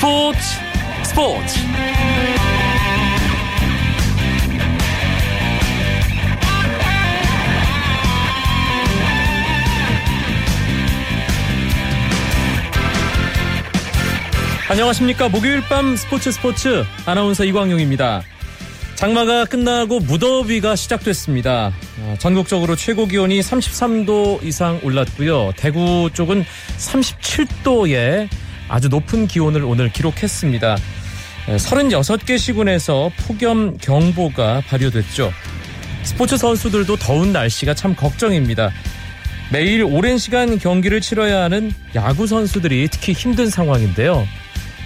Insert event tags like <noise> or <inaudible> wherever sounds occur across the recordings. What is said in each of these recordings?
스포츠 스포츠. 안녕하십니까. 목요일 밤 스포츠 스포츠. 아나운서 이광용입니다. 장마가 끝나고 무더위가 시작됐습니다. 어, 전국적으로 최고 기온이 33도 이상 올랐고요. 대구 쪽은 37도에 아주 높은 기온을 오늘 기록했습니다. 36개 시군에서 폭염 경보가 발효됐죠. 스포츠 선수들도 더운 날씨가 참 걱정입니다. 매일 오랜 시간 경기를 치러야 하는 야구 선수들이 특히 힘든 상황인데요.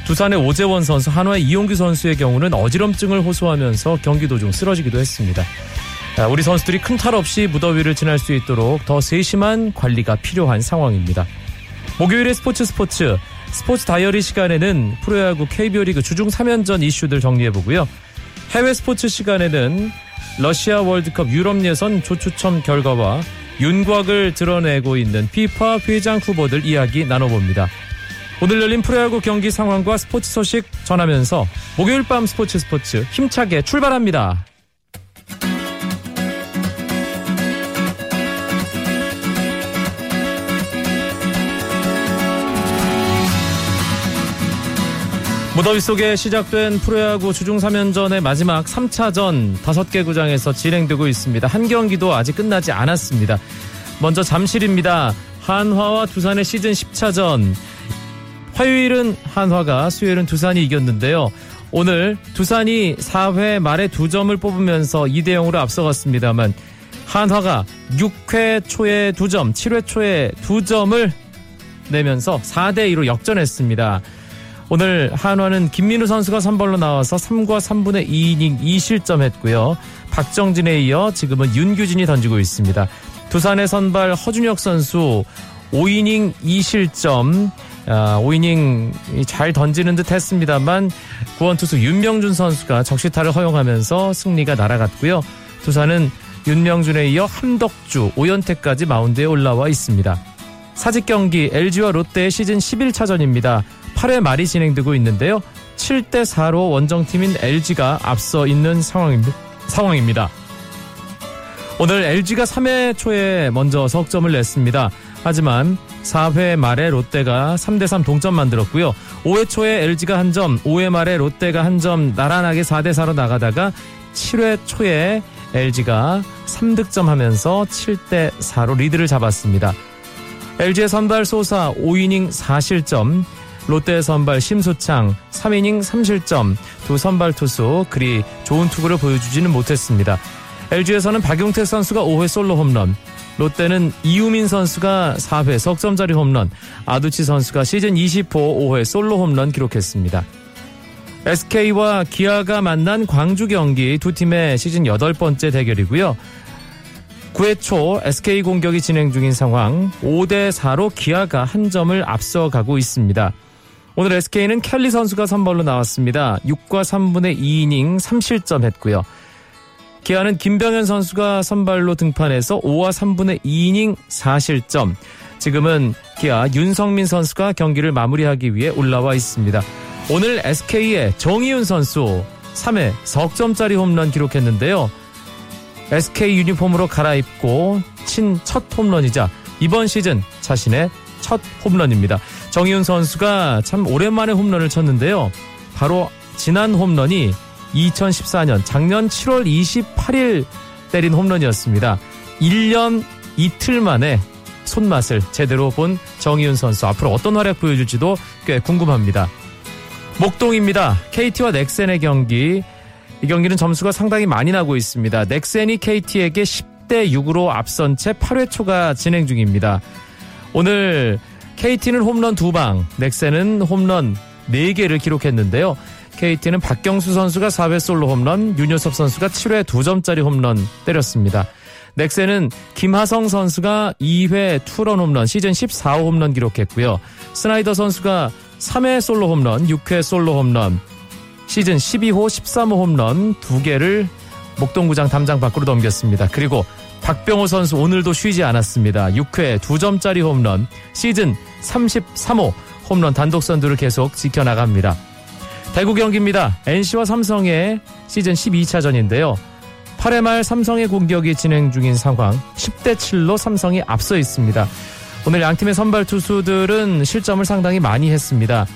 두산의 오재원 선수, 한화의 이용규 선수의 경우는 어지럼증을 호소하면서 경기 도중 쓰러지기도 했습니다. 우리 선수들이 큰 탈 없이 무더위를 지날 수 있도록 더 세심한 관리가 필요한 상황입니다. 목요일의 스포츠 스포츠 스포츠 다이어리 시간에는 프로야구 KBO 리그 주중 3연전 이슈들 정리해보고요. 해외 스포츠 시간에는 러시아 월드컵 유럽 예선 조추첨 결과와 윤곽을 드러내고 있는 피파 회장 후보들 이야기 나눠봅니다. 오늘 열린 프로야구 경기 상황과 스포츠 소식 전하면서 목요일 밤 스포츠 스포츠 힘차게 출발합니다. 무더위 속에 시작된 프로야구 주중 3연전의 마지막 3차전 5개 구장에서 진행되고 있습니다. 한 경기도 아직 끝나지 않았습니다. 먼저 잠실입니다. 한화와 두산의 시즌 10차전 화요일은 한화가 수요일은 두산이 이겼는데요. 오늘 두산이 4회 말에 두 점을 뽑으면서 2대 0으로 앞서갔습니다만 한화가 6회 초에 2점, 7회 초에 2점을 내면서 4대 2로 역전했습니다. 오늘 한화는 김민우 선수가 선발로 나와서 3과 3분의 2이닝 2실점했고요. 박정진에 이어 지금은 윤규진이 던지고 있습니다. 두산의 선발 허준혁 선수 5이닝 2실점 아, 5이닝 잘 던지는 듯 했습니다만 구원투수 윤명준 선수가 적시타를 허용하면서 승리가 날아갔고요. 두산은 윤명준에 이어 함덕주, 오연태까지 마운드에 올라와 있습니다. 사직 경기 LG와 롯데의 시즌 11차전입니다. 8회 말이 진행되고 있는데요. 7대 4로 원정팀인 LG가 앞서 있는 상황입니다. 오늘 LG가 3회 초에 먼저 석점을 냈습니다. 하지만 4회 말에 롯데가 3대3 동점 만들었고요. 5회 초에 LG가 한 점, 5회 말에 롯데가 한 점 나란하게 4대4로 나가다가 7회 초에 LG가 3득점 하면서 7대4로 리드를 잡았습니다. LG의 선발 소사 5이닝 4실점, 롯데 선발 심수창 3이닝 3실점, 두 선발 투수 그리 좋은 투구를 보여주지는 못했습니다. LG에서는 박용택 선수가 5회 솔로 홈런, 롯데는 이우민 선수가 4회 석점짜리 홈런, 아두치 선수가 시즌 20호 5회 솔로 홈런 기록했습니다. SK와 기아가 만난 광주 경기 두 팀의 시즌 8번째 대결이고요. 9회 초 SK 공격이 진행 중인 상황 5대 4로 기아가 한 점을 앞서가고 있습니다. 오늘 SK는 켈리 선수가 선발로 나왔습니다. 6과 3분의 2이닝 3실점 했고요. 기아는 김병현 선수가 선발로 등판해서 5와 3분의 2이닝 4실점. 지금은 기아 윤성민 선수가 경기를 마무리하기 위해 올라와 있습니다. 오늘 SK의 정희윤 선수 3회 석점짜리 홈런 기록했는데요. SK 유니폼으로 갈아입고 친 첫 홈런이자 이번 시즌 자신의 첫 홈런입니다. 정희윤 선수가 참 오랜만에 홈런을 쳤는데요. 바로 지난 홈런이 2014년 작년 7월 28일 때린 홈런이었습니다. 1년 이틀 만에 손맛을 제대로 본 정희윤 선수 앞으로 어떤 활약 보여줄지도 꽤 궁금합니다. 목동입니다. KT와 넥센의 경기. 이 경기는 점수가 상당히 많이 나고 있습니다. 넥센이 KT에게 10대 6으로 앞선 채 8회 초가 진행 중입니다. 오늘 KT는 홈런 2방, 넥센은 홈런 4개를 기록했는데요. KT는 박경수 선수가 4회 솔로 홈런, 윤효섭 선수가 7회 2점짜리 홈런 때렸습니다. 넥센은 김하성 선수가 2회 투런 홈런, 시즌 14호 홈런 기록했고요. 스나이더 선수가 3회 솔로 홈런, 6회 솔로 홈런, 시즌 12호, 13호 홈런 2개를 목동구장 담장 밖으로 넘겼습니다. 그리고 박병호 선수 오늘도 쉬지 않았습니다. 6회 2점짜리 홈런, 시즌 33호 홈런 단독 선두를 계속 지켜나갑니다. 대구 경기입니다. NC와 삼성의 시즌 12차전인데요. 8회 말 삼성의 공격이 진행 중인 상황 10대 7로 삼성이 앞서 있습니다. 오늘 양팀의 선발 투수들은 실점을 상당히 많이 했습니다.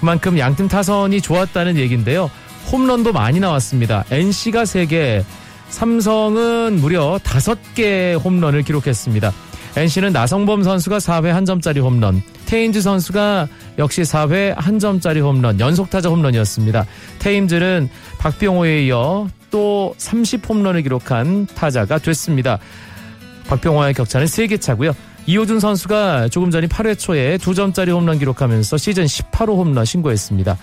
그만큼 양팀 타선이 좋았다는 얘기인데요. 홈런도 많이 나왔습니다. NC가 3개, 삼성은 무려 5개 홈런을 기록했습니다. NC는 나성범 선수가 4회 한 점짜리 홈런, 테임즈 선수가 역시 4회 한 점짜리 홈런, 연속타자 홈런이었습니다. 테임즈는 박병호에 이어 또 30홈런을 기록한 타자가 됐습니다. 박병호와의 격차는 3개 차고요. 이호준 선수가 조금 전인 8회 초에 2점짜리 홈런 기록하면서 시즌 18호 홈런 신고했습니다.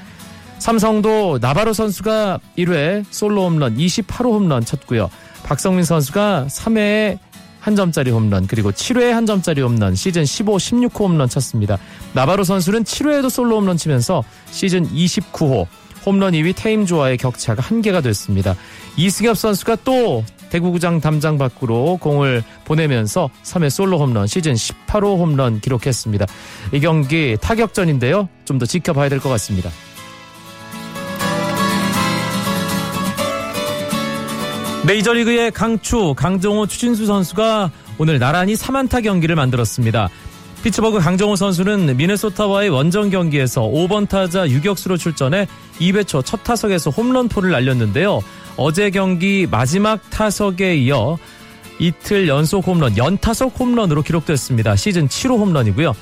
삼성도 나바로 선수가 1회 솔로 홈런 28호 홈런 쳤고요. 박성민 선수가 3회에 한 점짜리 홈런 그리고 7회에 한 점짜리 홈런 시즌 15, 16호 홈런 쳤습니다. 나바로 선수는 7회에도 솔로 홈런 치면서 시즌 29호 홈런 2위 테임조와의 격차가 한개가 됐습니다. 이승엽 선수가 또 대구구장 담장 밖으로 공을 보내면서 3회 솔로 홈런 시즌 18호 홈런 기록했습니다. 이 경기 타격전인데요. 좀 더 지켜봐야 될 것 같습니다. 메이저리그의 강추 강정호 추진수 선수가 오늘 나란히 3안타 경기를 만들었습니다. 피츠버그 강정호 선수는 미네소타와의 원정 경기에서 5번 타자 유격수로 출전해 2회 초 첫 타석에서 홈런포를 날렸는데요. 어제 경기 마지막 타석에 이어 이틀 연속 홈런, 연타석 홈런으로 기록됐습니다. 시즌 7호 홈런이고요.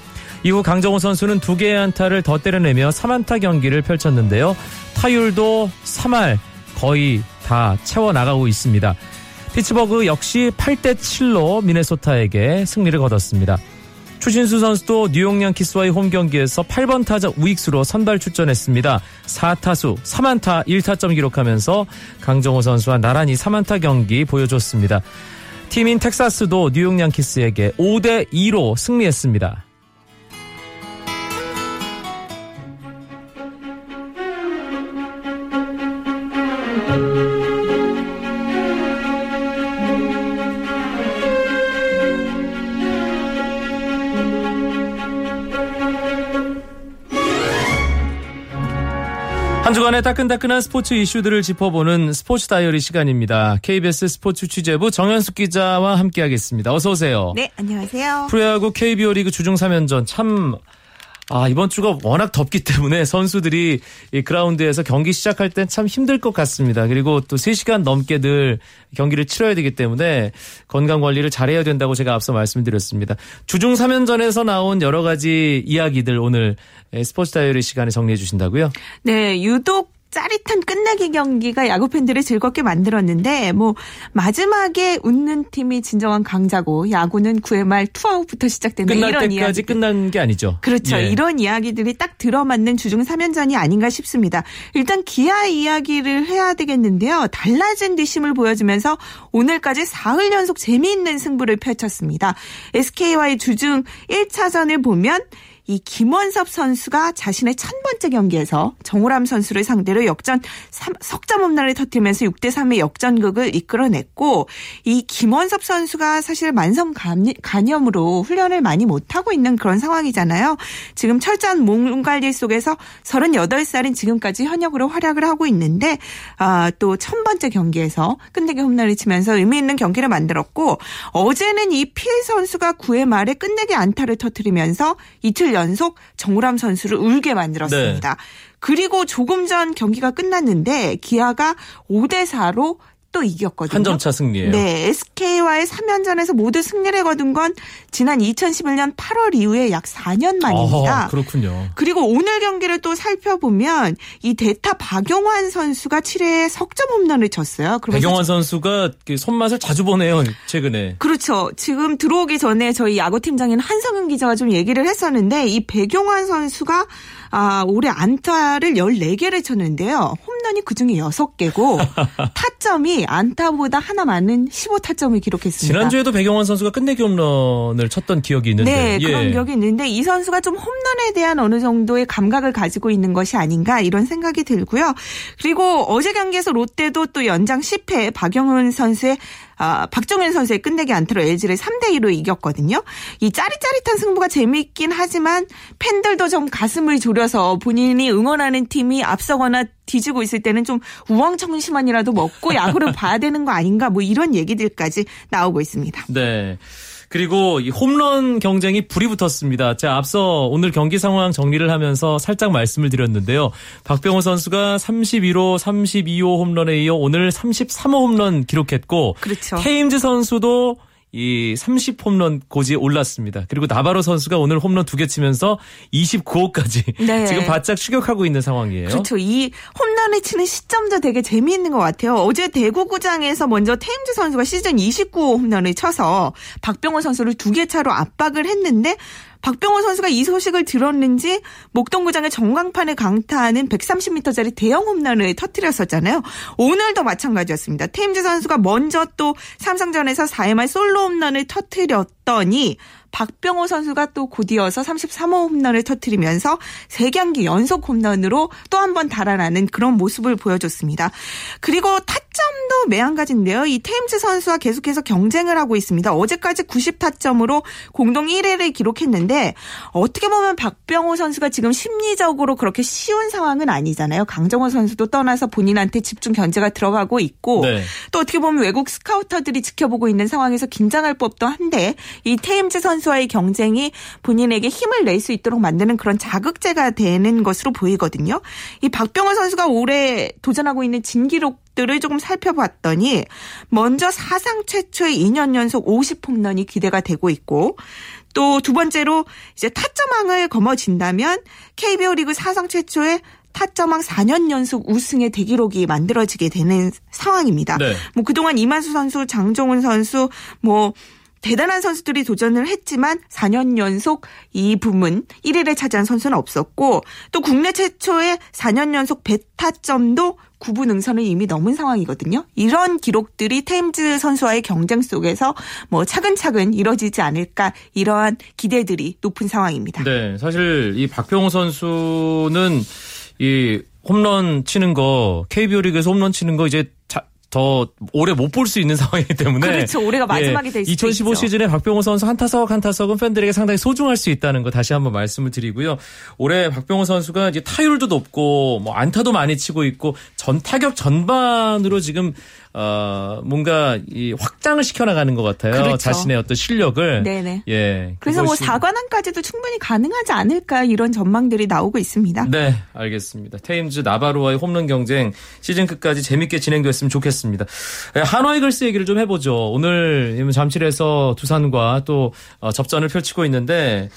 이후 강정호 선수는 두 개의 안타를 더 때려내며 3안타 경기를 펼쳤는데요. 타율도 3할 거의 다 채워나가고 있습니다. 피츠버그 역시 8대 7로 미네소타에게 승리를 거뒀습니다. 추신수 선수도 뉴욕 양키스와의 홈 경기에서 8번 타자 우익수로 선발 출전했습니다. 4타수 3안타 1타점 기록하면서 강정호 선수와 나란히 3안타 경기 보여줬습니다. 팀인 텍사스도 뉴욕 양키스에게 5대 2로 승리했습니다. 따끈따끈한 스포츠 이슈들을 짚어보는 스포츠 다이어리 시간입니다. KBS 스포츠 취재부 정현숙 기자와 함께하겠습니다. 어서 오세요. 네, 안녕하세요. 프로야구 KBO 리그 주중 3연전 참 아, 이번 주가 워낙 덥기 때문에 선수들이 이 그라운드에서 경기 시작할 땐 참 힘들 것 같습니다. 그리고 또 3시간 넘게 늘 경기를 치러야 되기 때문에 건강 관리를 잘해야 된다고 제가 앞서 말씀드렸습니다. 주중 3연전에서 나온 여러 가지 이야기들 오늘 스포츠 다이어리 시간에 정리해 주신다고요? 네, 유독 짜릿한 끝내기 경기가 야구 팬들을 즐겁게 만들었는데 뭐 마지막에 웃는 팀이 진정한 강자고 야구는 9회 말 투아웃부터 시작되는 끝날 이런 때까지 이야기 끝난 게 아니죠. 그렇죠. 예. 이런 이야기들이 딱 들어맞는 주중 3연전이 아닌가 싶습니다. 일단 기아 이야기를 해야 되겠는데요. 달라진 뒷심을 보여주면서 오늘까지 사흘 연속 재미있는 승부를 펼쳤습니다. SK와의 주중 1차전을 보면 이 김원섭 선수가 자신의 첫 번째 경기에서 정우람 선수를 상대로 역전 3, 석점 홈런을 터뜨리면서 6대 3의 역전극을 이끌어냈고 이 김원섭 선수가 사실 만성 간염으로 훈련을 많이 못 하고 있는 그런 상황이잖아요. 지금 철저한 몸 관리 속에서 38살인 지금까지 현역으로 활약을 하고 있는데 아, 또첫 번째 경기에서 끝내기 홈런을 치면서 의미 있는 경기를 만들었고 어제는 이 필 선수가 9회 말에 끝내기 안타를 터뜨리면서 이틀 연속 정우람 선수를 울게 만들었습니다. 네. 그리고 조금 전 경기가 끝났는데 기아가 5대 4로 또 이겼거든요. 한 점 차 승리예요. 네, SK와의 3연전에서 모두 승리를 거둔 건 지난 2011년 8월 이후에 약 4년 만입니다. 어, 그렇군요. 그리고 오늘 경기를 또 살펴보면 이 대타 박용환 선수가 7회에 석점 홈런을 쳤어요. 박용환 선수가 그 손맛을 자주 보네요, 최근에. 그렇죠. 지금 들어오기 전에 저희 야구 팀장인 한성윤 기자가 좀 얘기를 했었는데 이 백용환 선수가 아, 올해 안타를 14개를 쳤는데요. 홈런이 그중에 6개고 <laughs> 타점이 안타보다 하나 많은 15타점을 기록했습니다. 지난주에도 백용원 선수가 끝내기 홈런을 쳤던 기억이 있는데. 네, 예. 그런 기억이 있는데 이 선수가 좀 홈런에 대한 어느 정도의 감각을 가지고 있는 것이 아닌가 이런 생각이 들고요. 그리고 어제 경기에서 롯데도 또 연장 10회 박영훈 선수의 아, 박정현 선수의 끝내기 안타로 LG를 3대 2로 이겼거든요. 이 짜릿짜릿한 승부가 재미있긴 하지만 팬들도 좀 가슴을 졸여서 본인이 응원하는 팀이 앞서거나 뒤지고 있을 때는 좀 우왕청심환이라도 먹고 야구를 봐야 되는 거 아닌가 뭐 이런 얘기들까지 나오고 있습니다. 네. 그리고 이 홈런 경쟁이 불이 붙었습니다. 제가 앞서 오늘 경기 상황 정리를 하면서 살짝 말씀을 드렸는데요. 박병호 선수가 31호, 32호 홈런에 이어 오늘 33호 홈런 기록했고 그렇죠. 테임즈 선수도 이 30홈런 고지에 올랐습니다. 그리고 나바로 선수가 오늘 홈런 두 개 치면서 29호까지 <laughs> 네. 지금 바짝 추격하고 있는 상황이에요. 그렇죠. 이 홈런을 치는 시점도 되게 재미있는 것 같아요. 어제 대구구장에서 먼저 테임즈 선수가 시즌 29호 홈런을 쳐서 박병호 선수를 두 개 차로 압박을 했는데 박병호 선수가 이 소식을 들었는지 목동구장의 전광판을 강타하는 130m짜리 대형 홈런을 터뜨렸었잖아요. 오늘도 마찬가지였습니다. 테임즈 선수가 먼저 또 삼성전에서 4회말 솔로 홈런을 터뜨렸더니 박병호 선수가 또 곧이어서 33호 홈런을 터뜨리면서 3경기 연속 홈런으로 또 한 번 달아나는 그런 모습을 보여줬습니다. 그리고 타점도 매한가지인데요. 이 테임즈 선수와 계속해서 경쟁을 하고 있습니다. 어제까지 90타점으로 공동 1위를 기록했는데 어떻게 보면 박병호 선수가 지금 심리적으로 그렇게 쉬운 상황은 아니잖아요. 강정호 선수도 떠나서 본인한테 집중 견제가 들어가고 있고 네. 또 어떻게 보면 외국 스카우터들이 지켜보고 있는 상황에서 긴장할 법도 한데 이 테임즈 선수 와의 경쟁이 본인에게 힘을 낼 수 있도록 만드는 그런 자극제가 되는 것으로 보이거든요. 이 박병호 선수가 올해 도전하고 있는 진기록 들을 조금 살펴봤더니 먼저 사상 최초의 2년 연속 50홈런이 기대가 되고 있고 또 두 번째로 이제 타점왕을 거머쥔다면 KBO 리그 사상 최초의 타점왕 4년 연속 우승의 대기록이 만들어지게 되는 상황입니다. 네. 뭐 그동안 이만수 선수, 장종훈 선수, 뭐 대단한 선수들이 도전을 했지만 4년 연속 이 부문 1위를 차지한 선수는 없었고 또 국내 최초의 4년 연속 베타점도 9분 응선을 이미 넘은 상황이거든요. 이런 기록들이 테임즈 선수와의 경쟁 속에서 뭐 차근차근 이뤄지지 않을까 이러한 기대들이 높은 상황입니다. 네, 사실 이 박병호 선수는 이 홈런 치는 거 KBO 리그에서 홈런 치는 거 이제 자, 더 오래 못 볼 수 있는 <laughs> 상황이기 때문에 그렇죠. 올해가 마지막이 될 수도 2015 있죠. 시즌에 박병호 선수 한 타석 한 타석은 팬들에게 상당히 소중할 수 있다는 거 다시 한번 말씀을 드리고요. 올해 박병호 선수가 이제 타율도 높고 뭐 안타도 많이 치고 있고 전 타격 전반으로 지금 어 뭔가 이 확장을 시켜나가는 것 같아요. 그렇죠. 자신의 어떤 실력을 네네. 예. 그래서 뭐 그것이- 4관왕까지도 충분히 가능하지 않을까 이런 전망들이 나오고 있습니다. 네, 알겠습니다. 테임즈 나바로와의 홈런 경쟁 시즌 끝까지 재밌게 진행됐으면 좋겠습니다. 예, 한화 이글스 얘기를 좀 해보죠. 오늘 잠실에서 두산과 또 어, 접전을 펼치고 있는데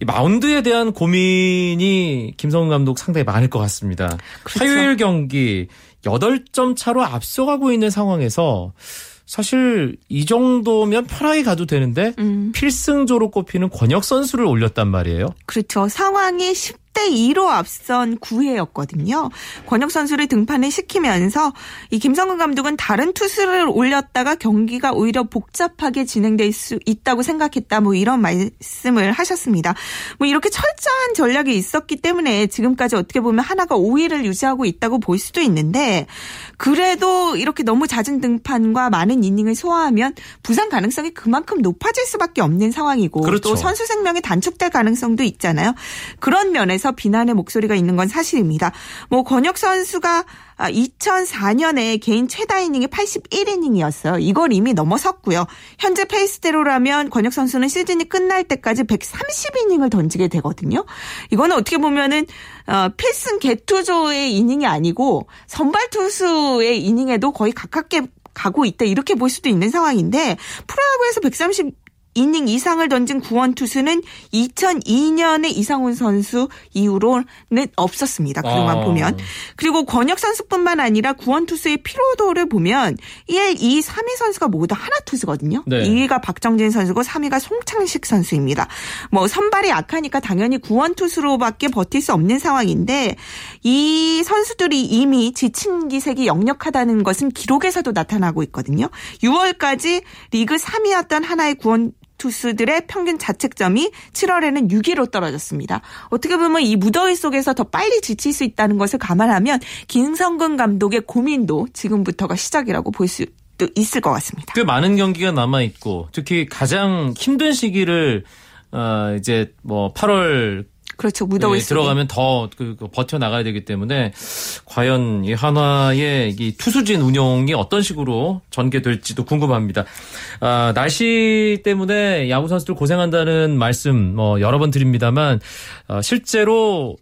이 마운드에 대한 고민이 김성훈 감독 상당히 많을 것 같습니다. 그렇죠. 화요일 경기 8점 차로 앞서가고 있는 상황에서 사실 이 정도면 편하게 가도 되는데 음. 필승조로 꼽히는 권혁 선수를 올렸단 말이에요. 그렇죠. 상황이 10대 2로 앞선 9회였거든요. 권혁 선수를 등판을 시키면서 이 김성근 감독은 다른 투수를 올렸다가 경기가 오히려 복잡하게 진행될 수 있다고 생각했다. 뭐 이런 말씀을 하셨습니다. 뭐 이렇게 철저한 전략이 있었기 때문에 지금까지 어떻게 보면 하나가 5위를 유지하고 있다고 볼 수도 있는데 그래도 이렇게 너무 잦은 등판과 많은 이닝을 소화하면 부상 가능성이 그만큼 높아질 수밖에 없는 상황이고 그렇죠. 또 선수 생명이 단축될 가능성도 있잖아요. 그런 면에서 비난의 목소리가 있는 건 사실입니다. 뭐 권혁 선수가 2004년에 개인 최다 이닝이 81이닝이었어요. 이걸 이미 넘어섰고요. 현재 페이스대로라면 권혁 선수는 시즌이 끝날 때까지 130이닝을 던지게 되거든요. 이거는 어떻게 보면은 어, 필승 개투조의 이닝이 아니고 선발 투수의 이닝에도 거의 가깝게 가고 있다 이렇게 볼 수도 있는 상황인데 프로야구에서 130 이닝 이상을 던진 구원 투수는 2002년에 이상훈 선수 이후로는 없었습니다. 그동안 아. 보면. 그리고 권혁 선수뿐만 아니라 구원 투수의 피로도를 보면 1, 2, 3위 선수가 모두 하나 투수거든요. 네. 2위가 박정진 선수고 3위가 송창식 선수입니다. 뭐 선발이 약하니까 당연히 구원 투수로밖에 버틸 수 없는 상황인데 이 선수들이 이미 지친 기색이 역력하다는 것은 기록에서도 나타나고 있거든요. 6월까지 리그 3위였던 하나의 구원 투수들의 평균 자책점이 7월에는 6위로 떨어졌습니다. 어떻게 보면 이 무더위 속에서 더 빨리 지칠 수 있다는 것을 감안하면 김성근 감독의 고민도 지금부터가 시작이라고 볼 수 있을 것 같습니다. 꽤 많은 경기가 남아 있고 특히 가장 힘든 시기를 어 이제 뭐 8월 그렇죠. 무더위 네, 들어가면 더 그, 그 버텨 나가야 되기 때문에 과연 이 한화의 이 투수진 운영이 어떤 식으로 전개될지도 궁금합니다. 아, 날씨 때문에 야구 선수들 고생한다는 말씀 뭐 여러 번 드립니다만 어, 실제로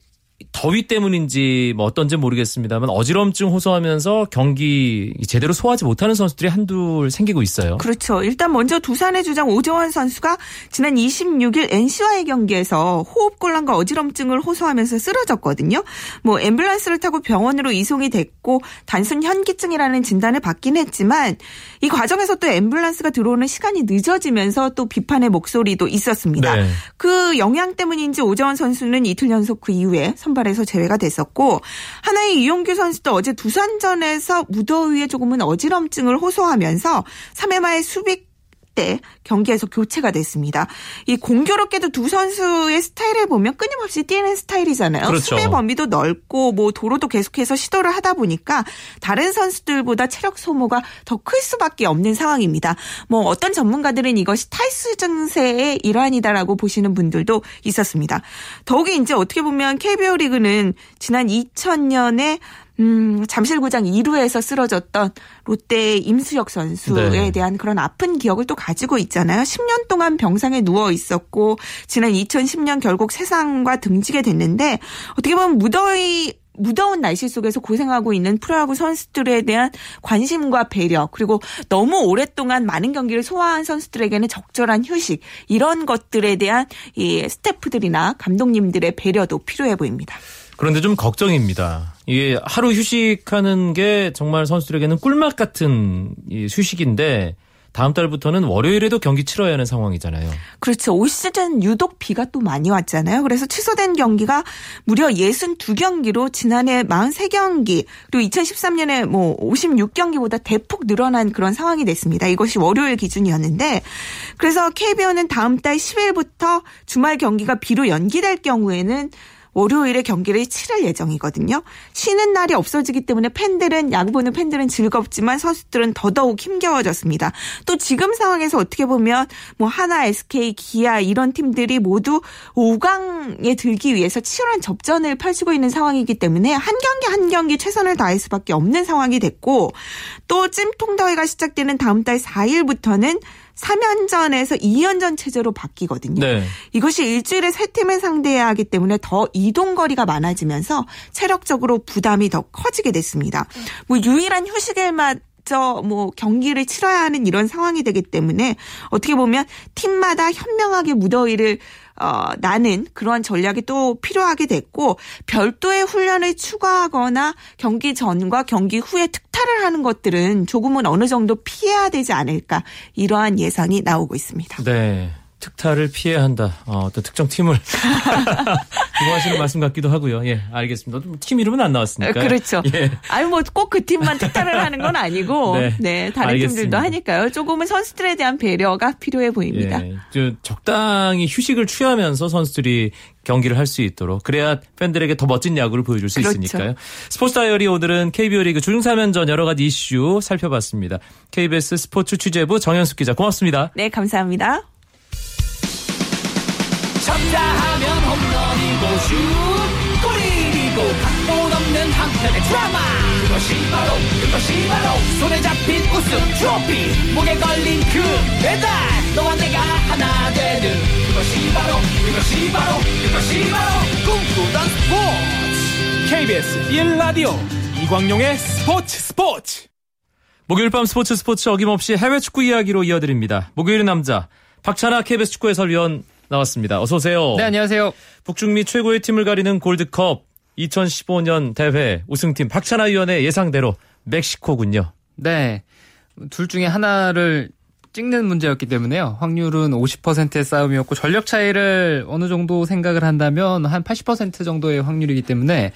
더위 때문인지 뭐 어떤지 모르겠습니다만 어지럼증 호소하면서 경기 제대로 소화하지 못하는 선수들이 한둘 생기고 있어요. 그렇죠. 일단 먼저 두산의 주장 오정환 선수가 지난 26일 NC와의 경기에서 호흡곤란과 어지럼증을 호소하면서 쓰러졌거든요. 뭐 앰뷸런스를 타고 병원으로 이송이 됐고 단순 현기증이라는 진단을 받긴 했지만 이 과정에서 또 앰뷸런스가 들어오는 시간이 늦어지면서 또 비판의 목소리도 있었습니다. 네. 그 영향 때문인지 오정환 선수는 이틀 연속 그 이후에 선발에서 제외가 됐었고 하나의 이용규 선수도 어제 두산전에서 무더위에 조금은 어지럼증을 호소하면서 3회 말 수비 때 경기에서 교체가 됐습니다. 이 공교롭게도 두 선수의 스타일을 보면 끊임없이 뛰는 스타일이잖아요. 그렇죠. 수비 범위도 넓고 뭐 도로도 계속해서 시도를 하다 보니까 다른 선수들보다 체력 소모가 더 클 수밖에 없는 상황입니다. 뭐 어떤 전문가들은 이것이 탈수 증세의 일환이다라고 보시는 분들도 있었습니다. 더욱이 이제 어떻게 보면 KBO 리그는 지난 2000년에 음, 잠실구장 2루에서 쓰러졌던 롯데의 임수혁 선수에 네. 대한 그런 아픈 기억을 또 가지고 있잖아요. 10년 동안 병상에 누워 있었고 지난 2010년 결국 세상과 등지게 됐는데 어떻게 보면 무더위 무더운 날씨 속에서 고생하고 있는 프로야구 선수들에 대한 관심과 배려 그리고 너무 오랫동안 많은 경기를 소화한 선수들에게는 적절한 휴식 이런 것들에 대한 이 스태프들이나 감독님들의 배려도 필요해 보입니다. 그런데 좀 걱정입니다. 이게 하루 휴식하는 게 정말 선수들에게는 꿀맛 같은 휴식인데 다음 달부터는 월요일에도 경기 치러야 하는 상황이잖아요. 그렇죠. 올 시즌 유독 비가 또 많이 왔잖아요. 그래서 취소된 경기가 무려 62경기로 지난해 43경기 그리고 2013년에 뭐 56경기보다 대폭 늘어난 그런 상황이 됐습니다. 이것이 월요일 기준이었는데 그래서 KBO는 다음 달 10일부터 주말 경기가 비로 연기될 경우에는 월요일에 경기를 치를 예정이거든요. 쉬는 날이 없어지기 때문에 팬들은 야구 보는 팬들은 즐겁지만 선수들은 더더욱 힘겨워졌습니다. 또 지금 상황에서 어떻게 보면 뭐 하나, SK, 기아 이런 팀들이 모두 5강에 들기 위해서 치열한 접전을 펼치고 있는 상황이기 때문에 한 경기 한 경기 최선을 다할 수밖에 없는 상황이 됐고 또 찜통더위가 시작되는 다음 달 4일부터는 3연전에서 2연전 체제로 바뀌거든요. 네. 이것이 일주일에 세 팀을 상대해야 하기 때문에 더 이동 거리가 많아지면서 체력적으로 부담이 더 커지게 됐습니다. 뭐 유일한 휴식일만 뭐 경기를 치러야 하는 이런 상황이 되기 때문에 어떻게 보면 팀마다 현명하게 무더위를 어, 나는 그러한 전략이 또 필요하게 됐고 별도의 훈련을 추가하거나 경기 전과 경기 후에 특타를 하는 것들은 조금은 어느 정도 피해야 되지 않을까 이러한 예상이 나오고 있습니다. 네. 특타를 피해야 한다. 어, 어떤 특정 팀을 <laughs> 좋아하시는 말씀 같기도 하고요. 예, 알겠습니다. 팀 이름은 안 나왔으니까. 그렇죠. 예. 아니 뭐 꼭 그 팀만 특타를 하는 건 아니고, 네, 네 다른 알겠습니다. 팀들도 하니까요. 조금은 선수들에 대한 배려가 필요해 보입니다. 예, 적당히 휴식을 취하면서 선수들이 경기를 할 수 있도록 그래야 팬들에게 더 멋진 야구를 보여줄 수 그렇죠. 있으니까요. 스포츠 다이어리 오늘은 KBO 리그 중사면전 여러 가지 이슈 살펴봤습니다. KBS 스포츠 취재부 정현숙 기자 고맙습니다. 네, 감사합니다. 쳤다 하면 홈런이고 슛 골이고 각본 없는 한편의 드라마. 그것이 바로 그것이 바로 손에 잡힌 우승 트로피. 목에 걸린 그 배달 너와 내가 하나 되는 그것이 바로 그것이 바로 그것이 바로 꿈꾸던 스포츠. KBS 1라디오 이광용의 스포츠 스포츠. 목요일 밤 스포츠 스포츠 어김없이 해외 축구 이야기로 이어드립니다. 목요일의 남자 박찬아 KBS 축구 해설위원 나왔습니다. 어서 오세요. 네, 안녕하세요. 북중미 최고의 팀을 가리는 골드컵 2015년 대회 우승팀 박찬하 위원의 예상대로 멕시코군요. 네. 둘 중에 하나를 찍는 문제였기 때문에요. 확률은 50%의 싸움이었고 전력 차이를 어느 정도 생각을 한다면 한 80% 정도의 확률이기 때문에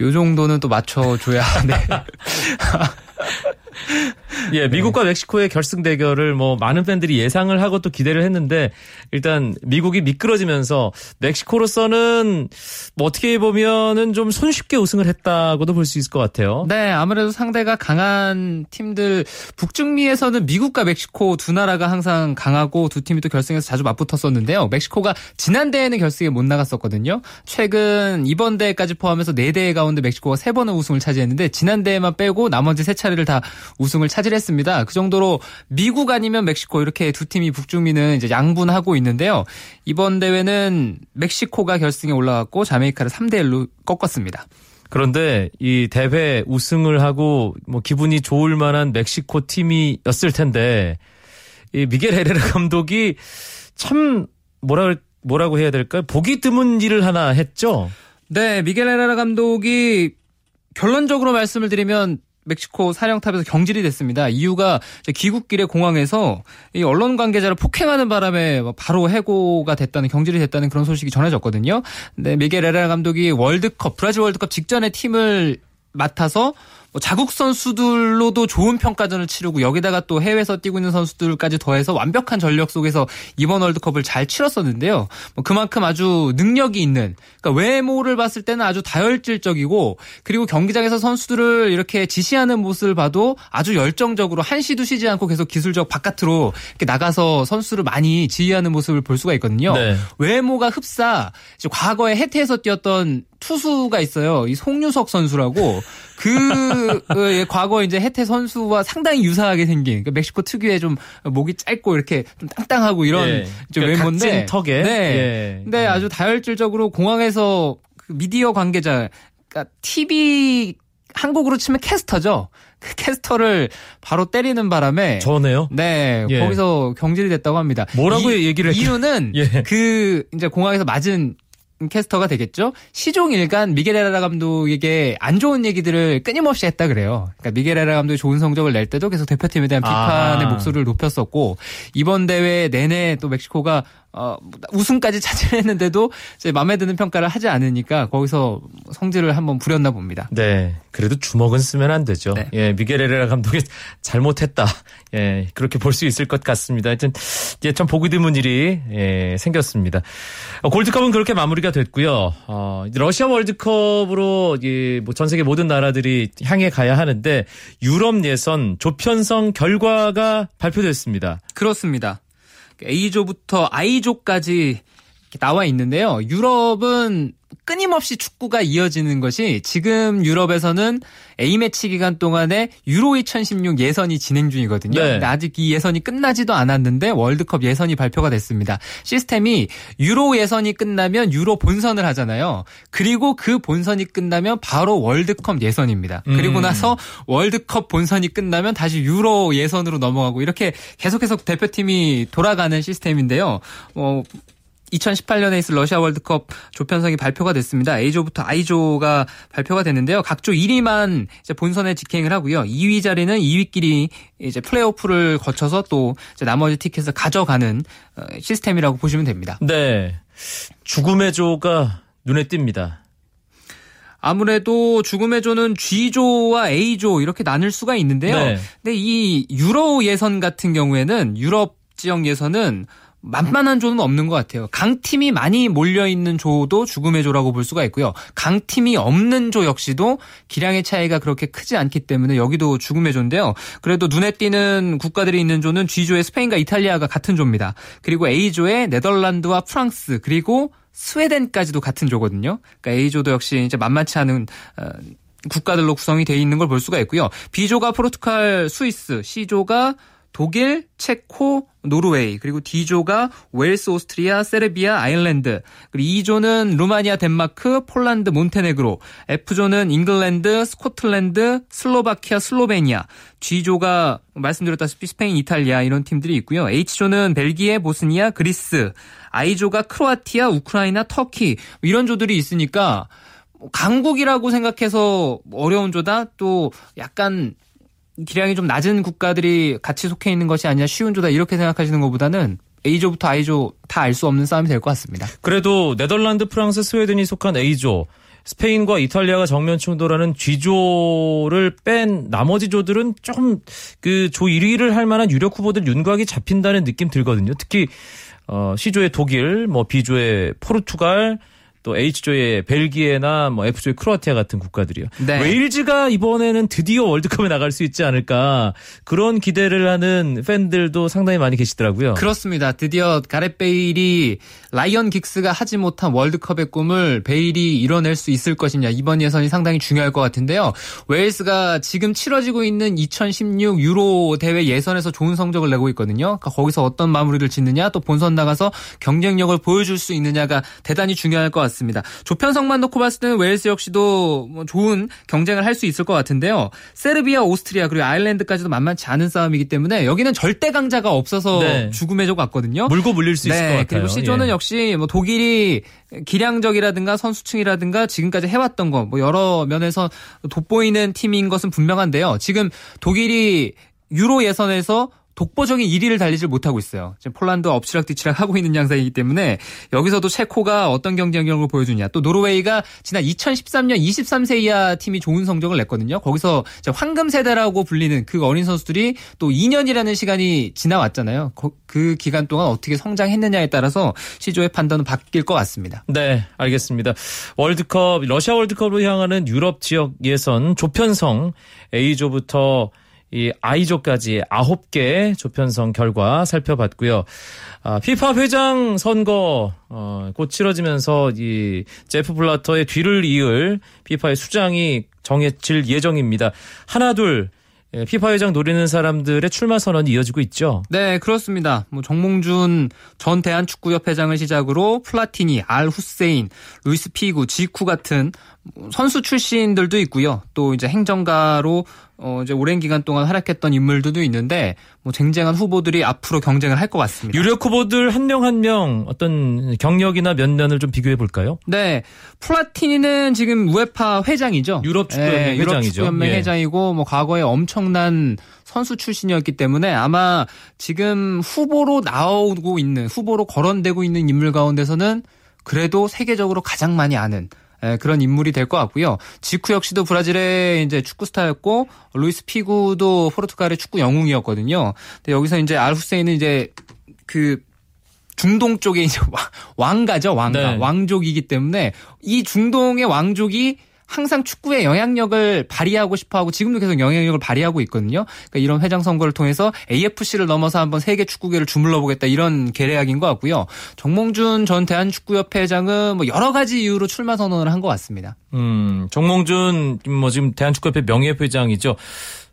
요 정도는 또 맞춰줘야 <laughs> 네. 예, 미국과 멕시코의 결승 대결을 뭐 많은 팬들이 예상을 하고 또 기대를 했는데 일단 미국이 미끄러지면서 멕시코로서는 뭐 어떻게 보면은 좀 손쉽게 우승을 했다고도 볼 수 있을 것 같아요. 네, 아무래도 상대가 강한 팀들 북중미에서는 미국과 멕시코 두 나라가 항상 강하고 두 팀이 또 결승에서 자주 맞붙었었는데요. 멕시코가 지난 대회는 결승에 못 나갔었거든요. 최근 이번 대회까지 포함해서 네 대회 가운데 멕시코가 세 번의 우승을 차지했는데 지난 대회만 빼고 나머지 세 차례를 다 우승을 차지했습니다. 그 정도로 미국 아니면 멕시코 이렇게 두 팀이 북중미는 이제 양분하고 있는데요. 이번 대회는 멕시코가 결승에 올라갔고 자메이카를 3대 1로 꺾었습니다. 그런데 이 대회 우승을 하고 뭐 기분이 좋을 만한 멕시코 팀이었을 텐데 이 미겔 헤레라 감독이 참 뭐라 뭐라고 해야 될까요? 보기 드문 일을 하나 했죠. 네, 미겔 헤레라 감독이 결론적으로 말씀을 드리면 멕시코 사령탑에서 경질이 됐습니다. 이유가 귀국길에 공항에서 이 언론 관계자를 폭행하는 바람에 뭐 바로 해고가 됐다는 경질이 됐다는 그런 소식이 전해졌거든요. 네, 미겔 에레라 감독이 월드컵 브라질 월드컵 직전에 팀을 맡아서 뭐 자국 선수들로도 좋은 평가전을 치르고 여기다가 또 해외에서 뛰고 있는 선수들까지 더해서 완벽한 전력 속에서 이번 월드컵을 잘 치렀었는데요. 뭐 그만큼 아주 능력이 있는 그러니까 외모를 봤을 때는 아주 다혈질적이고 그리고 경기장에서 선수들을 이렇게 지시하는 모습을 봐도 아주 열정적으로 한시도 쉬지 않고 계속 기술적 바깥으로 이렇게 나가서 선수를 많이 지휘하는 모습을 볼 수가 있거든요. 네. 외모가 흡사 과거에 해태에서 뛰었던 투수가 있어요. 이 송유석 선수라고 그, 그 과거 이제 해태 선수와 상당히 유사하게 생긴 그러니까 멕시코 특유의 좀 목이 짧고 이렇게 좀 땅땅하고 이런 예. 좀 그러니까 외모인데 턱에 네. 예. 근데 음. 아주 다혈질적으로 공항에서 그 미디어 관계자 그러니까 TV 한국으로 치면 캐스터죠. 그 캐스터를 바로 때리는 바람에 저네요. 네, 예. 거기서 경질이 됐다고 합니다. 뭐라고 이, 얘기를 이유는 <laughs> 예. 그 이제 공항에서 맞은 캐스터가 되겠죠. 시종일관 미게레라 감독에게 안 좋은 얘기들을 끊임없이 했다 그래요. 그러니까 미게레라 감독이 좋은 성적을 낼 때도 계속 대표팀에 대한 비판의 아. 목소리를 높였었고 이번 대회 내내 또 멕시코가 어, 우승까지 차지했는데도 이제 마음에 드는 평가를 하지 않으니까 거기서 성질을 한번 부렸나 봅니다. 네. 그래도 주먹은 쓰면 안 되죠. 네. 예, 미게레라 감독이 <laughs> 잘못했다. 예, 그렇게 볼 수 있을 것 같습니다. 하여튼, 예, 참 보기 드문 일이, 예, 생겼습니다. 어, 골드컵은 그렇게 마무리가 됐고요. 어, 러시아 월드컵으로, 예, 뭐전 세계 모든 나라들이 향해 가야 하는데, 유럽 예선 조편성 결과가 발표됐습니다. 그렇습니다. A조부터 I조까지 나와 있는데요. 유럽은 끊임없이 축구가 이어지는 것이 지금 유럽에서는 A매치 기간 동안에 유로 2016 예선이 진행 중이거든요. 네. 근데 아직 이 예선이 끝나지도 않았는데 월드컵 예선이 발표가 됐습니다. 시스템이 유로 예선이 끝나면 유로 본선을 하잖아요. 그리고 그 본선이 끝나면 바로 월드컵 예선입니다. 음. 그리고 나서 월드컵 본선이 끝나면 다시 유로 예선으로 넘어가고 이렇게 계속해서 대표팀이 돌아가는 시스템인데요. 어, 2018년에 있을 러시아 월드컵 조편성이 발표가 됐습니다. A조부터 I조가 발표가 됐는데요. 각조 1위만 이제 본선에 직행을 하고요. 2위 자리는 2위끼리 이제 플레이오프를 거쳐서 또 나머지 티켓을 가져가는 어, 시스템이라고 보시면 됩니다. 네. 죽음의 조가 눈에 띕니다. 아무래도 죽음의 조는 G조와 A조 이렇게 나눌 수가 있는데요. 네. 근데 이 유로 예선 같은 경우에는 유럽 지역 예선은 만만한 조는 없는 것 같아요. 강팀이 많이 몰려있는 조도 죽음의 조라고 볼 수가 있고요. 강팀이 없는 조 역시도 기량의 차이가 그렇게 크지 않기 때문에 여기도 죽음의 조인데요. 그래도 눈에 띄는 국가들이 있는 조는 G조의 스페인과 이탈리아가 같은 조입니다. 그리고 A조의 네덜란드와 프랑스 그리고 스웨덴까지도 같은 조거든요. 그러니까 A조도 역시 이제 만만치 않은 어, 국가들로 구성이 되어 있는 걸 볼 수가 있고요. B조가 포르투갈, 스위스, C조가 독일, 체코, 노르웨이, 그리고 D조가 웨일스, 오스트리아, 세르비아, 아일랜드, 그리고 E조는 루마니아, 덴마크, 폴란드, 몬테네그로, F조는 잉글랜드, 스코틀랜드, 슬로바키아, 슬로베니아, G조가 말씀드렸다시피 스페인, 이탈리아 이런 팀들이 있고요. H조는 벨기에, 보스니아, 그리스, I조가 크로아티아, 우크라이나, 터키 이런 조들이 있으니까 강국이라고 생각해서 어려운 조다 또 약간 기량이 좀 낮은 국가들이 같이 속해 있는 것이 아니라 쉬운 조다 이렇게 생각하시는 것보다는 A조부터 I조 다 알 수 없는 싸움이 될 것 같습니다. 그래도 네덜란드, 프랑스, 스웨덴이 속한 A조 스페인과 이탈리아가 정면 충돌하는 G조를 뺀 나머지 조들은 좀그조 1위를 할 만한 유력 후보들 윤곽이 잡힌다는 느낌 들거든요. 특히 어 C조의 독일, 뭐 B조의 포르투갈, 또 H조의 벨기에나 뭐 F조의 크로아티아 같은 국가들이요. 네. 웨일즈가 이번에는 드디어 월드컵에 나갈 수 있지 않을까 그런 기대를 하는 팬들도 상당히 많이 계시더라고요. 그렇습니다. 드디어 가렛 베일이 라이언 긱스가 하지 못한 월드컵의 꿈을 베일이 이뤄낼 수 있을 것이냐 이번 예선이 상당히 중요할 것 같은데요. 웨일스가 지금 치러지고 있는 2016 유로 대회 예선에서 좋은 성적을 내고 있거든요. 그러니까 거기서 어떤 마무리를 짓느냐 또 본선 나가서 경쟁력을 보여줄 수 있느냐가 대단히 중요할 것 같습니다. 같습니다. 조편성만 놓고 봤을 때는 웨일스 역시도 뭐 좋은 경쟁을 할 수 있을 것 같은데요. 세르비아, 오스트리아 그리고 아일랜드까지도 만만치 않은 싸움이기 때문에 여기는 절대 강자가 없어서 네. 죽음의 조 같거든요. 물고 물릴 수 네, 있을 것 같아요. 그리고 C조는 예. 역시 뭐 독일이 기량적이라든가 선수층이라든가 지금까지 해왔던 거 뭐 여러 면에서 돋보이는 팀인 것은 분명한데요. 지금 독일이 유로 예선에서 독보적인 1위를 달리질 못하고 있어요. 지금 폴란드와 엎치락뒤치락 하고 있는 양상이기 때문에 여기서도 체코가 어떤 경쟁력을 보여주냐. 또 노르웨이가 지난 2013년 23세 이하 팀이 좋은 성적을 냈거든요. 거기서 황금 세대라고 불리는 그 어린 선수들이 또 2년이라는 시간이 지나왔잖아요. 그 기간 동안 어떻게 성장했느냐에 따라서 시조의 판단은 바뀔 것 같습니다. 네, 알겠습니다. 월드컵 러시아 월드컵으로 향하는 유럽 지역 예선 조편성 A조부터 이 I조까지 9개 조편성 결과 살펴봤고요. 아, 피파 회장 선거 어, 곧 치러지면서 이 제프 블라터의 뒤를 이을 피파의 수장이 정해질 예정입니다. 하나 둘 예, 피파 회장 노리는 사람들의 출마 선언이 이어지고 있죠. 네, 그렇습니다. 뭐 정몽준 전 대한축구협회장을 시작으로 플라티니, 알 후세인, 루이스 피구, 지쿠 같은 선수 출신들도 있고요. 또 이제 행정가로 어 이제 오랜 기간 동안 활약했던 인물들도 있는데 뭐 쟁쟁한 후보들이 앞으로 경쟁을 할 것 같습니다. 유력 후보들 한 명 한명 어떤 경력이나 면면을 좀 비교해 볼까요? 네. 플라티니는 지금 우에파 회장이죠. 유럽 축구연맹 네, 회장이죠. 유럽 축구연맹 예. 회장이고 뭐 과거에 엄청난 선수 출신이었기 때문에 아마 지금 후보로 나오고 있는 후보로 거론되고 있는 인물 가운데서는 그래도 세계적으로 가장 많이 아는 예, 그런 인물이 될 것 같고요. 지쿠 역시도 브라질의 이제 축구 스타였고 루이스 피구도 포르투갈의 축구 영웅이었거든요. 근데 여기서 이제 알 후세인은 이제 그 중동 쪽에 이제 <laughs> 왕가죠, 왕가. 네. 왕족이기 때문에 이 중동의 왕족이 항상 축구에 영향력을 발휘하고 싶어하고 지금도 계속 영향력을 발휘하고 있거든요. 그러니까 이런 회장 선거를 통해서 AFC를 넘어서 한번 세계 축구계를 주물러 보겠다 이런 계략인 것 같고요. 정몽준 전 대한축구협회 회장은 뭐 여러 가지 이유로 출마 선언을 한 것 같습니다. 음, 정몽준 뭐 지금 대한축구협회 명예회장이죠.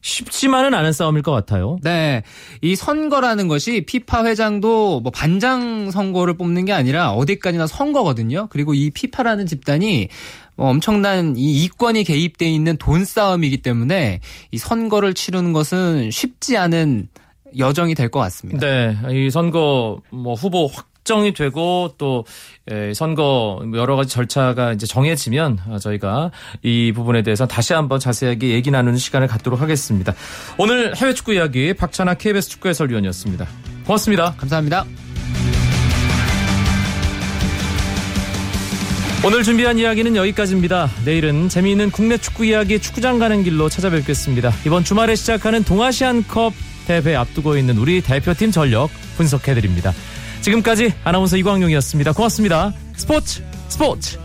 쉽지만은 않은 싸움일 것 같아요. 네. 이 선거라는 것이 피파 회장도 뭐 반장 선거를 뽑는 게 아니라 어디까지나 선거거든요. 그리고 이 피파라는 집단이 뭐 엄청난 이 이권이 개입돼 있는 돈 싸움이기 때문에 이 선거를 치르는 것은 쉽지 않은 여정이 될 것 같습니다. 네, 이 선거 뭐 후보 확 정이 되고 또 예, 선거 여러 가지 절차가 이제 정해지면 저희가 이 부분에 대해서 다시 한번 자세하게 얘기 나누는 시간을 갖도록 하겠습니다. 오늘 해외 축구 이야기 박찬아 KBS 축구 해설위원이었습니다. 고맙습니다. 감사합니다. 오늘 준비한 이야기는 여기까지입니다. 내일은 재미있는 국내 축구 이야기 축구장 가는 길로 찾아뵙겠습니다. 이번 주말에 시작하는 동아시안컵 대회 앞두고 있는 우리 대표팀 전력 분석해드립니다. 지금까지 아나운서 이광용이었습니다. 고맙습니다. 스포츠 스포츠